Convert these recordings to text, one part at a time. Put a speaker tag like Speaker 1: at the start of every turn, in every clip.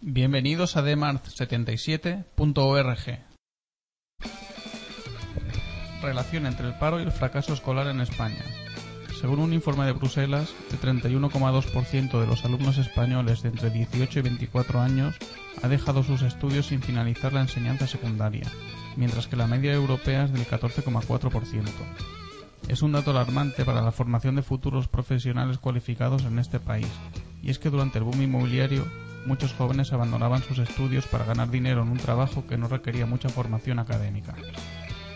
Speaker 1: Bienvenidos a demart77.org. Relación entre el paro y el fracaso escolar en España. Según un informe de Bruselas, el 31,2% de los alumnos españoles de entre 18 y 24 años ha dejado sus estudios sin finalizar la enseñanza secundaria, mientras que la media europea es del 14,4%. Es un dato alarmante para la formación de futuros profesionales cualificados en este país, y es que durante el boom inmobiliario muchos jóvenes abandonaban sus estudios para ganar dinero en un trabajo que no requería mucha formación académica.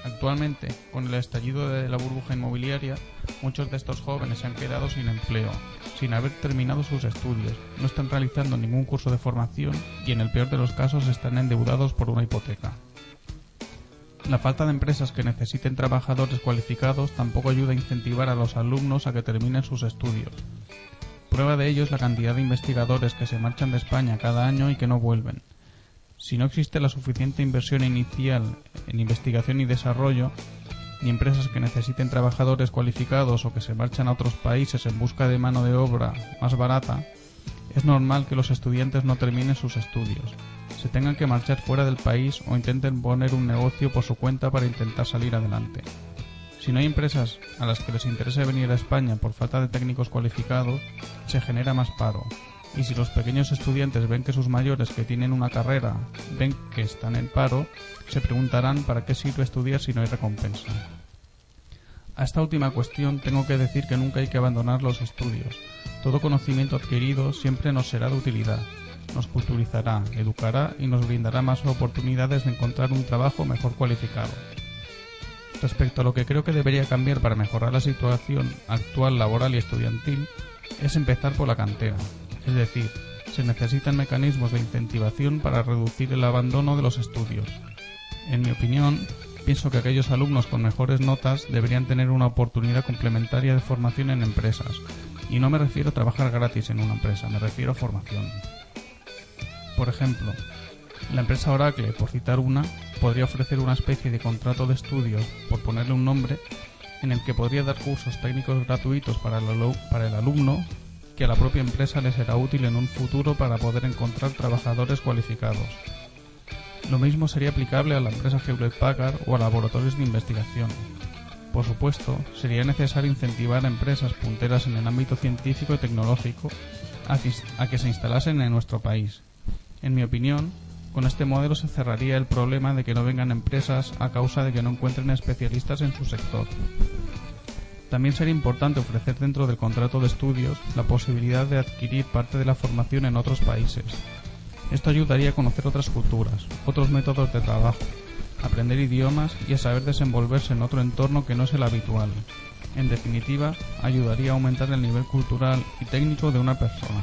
Speaker 1: Actualmente, con el estallido de la burbuja inmobiliaria, muchos de estos jóvenes se han quedado sin empleo, sin haber terminado sus estudios, no están realizando ningún curso de formación y en el peor de los casos están endeudados por una hipoteca. La falta de empresas que necesiten trabajadores cualificados tampoco ayuda a incentivar a los alumnos a que terminen sus estudios. Prueba de ello es la cantidad de investigadores que se marchan de España cada año y que no vuelven. Si no existe la suficiente inversión inicial en investigación y desarrollo, ni empresas que necesiten trabajadores cualificados o que se marchan a otros países en busca de mano de obra más barata, es normal que los estudiantes no terminen sus estudios, se tengan que marchar fuera del país o intenten poner un negocio por su cuenta para intentar salir adelante. Si no hay empresas a las que les interese venir a España por falta de técnicos cualificados, se genera más paro, y si los pequeños estudiantes ven que sus mayores que tienen una carrera ven que están en paro, se preguntarán para qué sirve estudiar si no hay recompensa. A esta última cuestión tengo que decir que nunca hay que abandonar los estudios. Todo conocimiento adquirido siempre nos será de utilidad, nos culturizará, educará y nos brindará más oportunidades de encontrar un trabajo mejor cualificado. Respecto a lo que creo que debería cambiar para mejorar la situación actual laboral y estudiantil, es empezar por la cantera, es decir, se necesitan mecanismos de incentivación para reducir el abandono de los estudios. En mi opinión, pienso que aquellos alumnos con mejores notas deberían tener una oportunidad complementaria de formación en empresas, y no me refiero a trabajar gratis en una empresa, me refiero a formación. Por ejemplo, la empresa Oracle, por citar una, podría ofrecer una especie de contrato de estudios, por ponerle un nombre, en el que podría dar cursos técnicos gratuitos para el, para el alumno que a la propia empresa le será útil en un futuro para poder encontrar trabajadores cualificados. Lo mismo sería aplicable a la empresa Hewlett Packard o a laboratorios de investigación. Por supuesto, sería necesario incentivar a empresas punteras en el ámbito científico y tecnológico a que se instalasen en nuestro país. En mi opinión, con este modelo se cerraría el problema de que no vengan empresas a causa de que no encuentren especialistas en su sector. También sería importante ofrecer dentro del contrato de estudios la posibilidad de adquirir parte de la formación en otros países. Esto ayudaría a conocer otras culturas, otros métodos de trabajo, aprender idiomas y a saber desenvolverse en otro entorno que no es el habitual. En definitiva, ayudaría a aumentar el nivel cultural y técnico de una persona.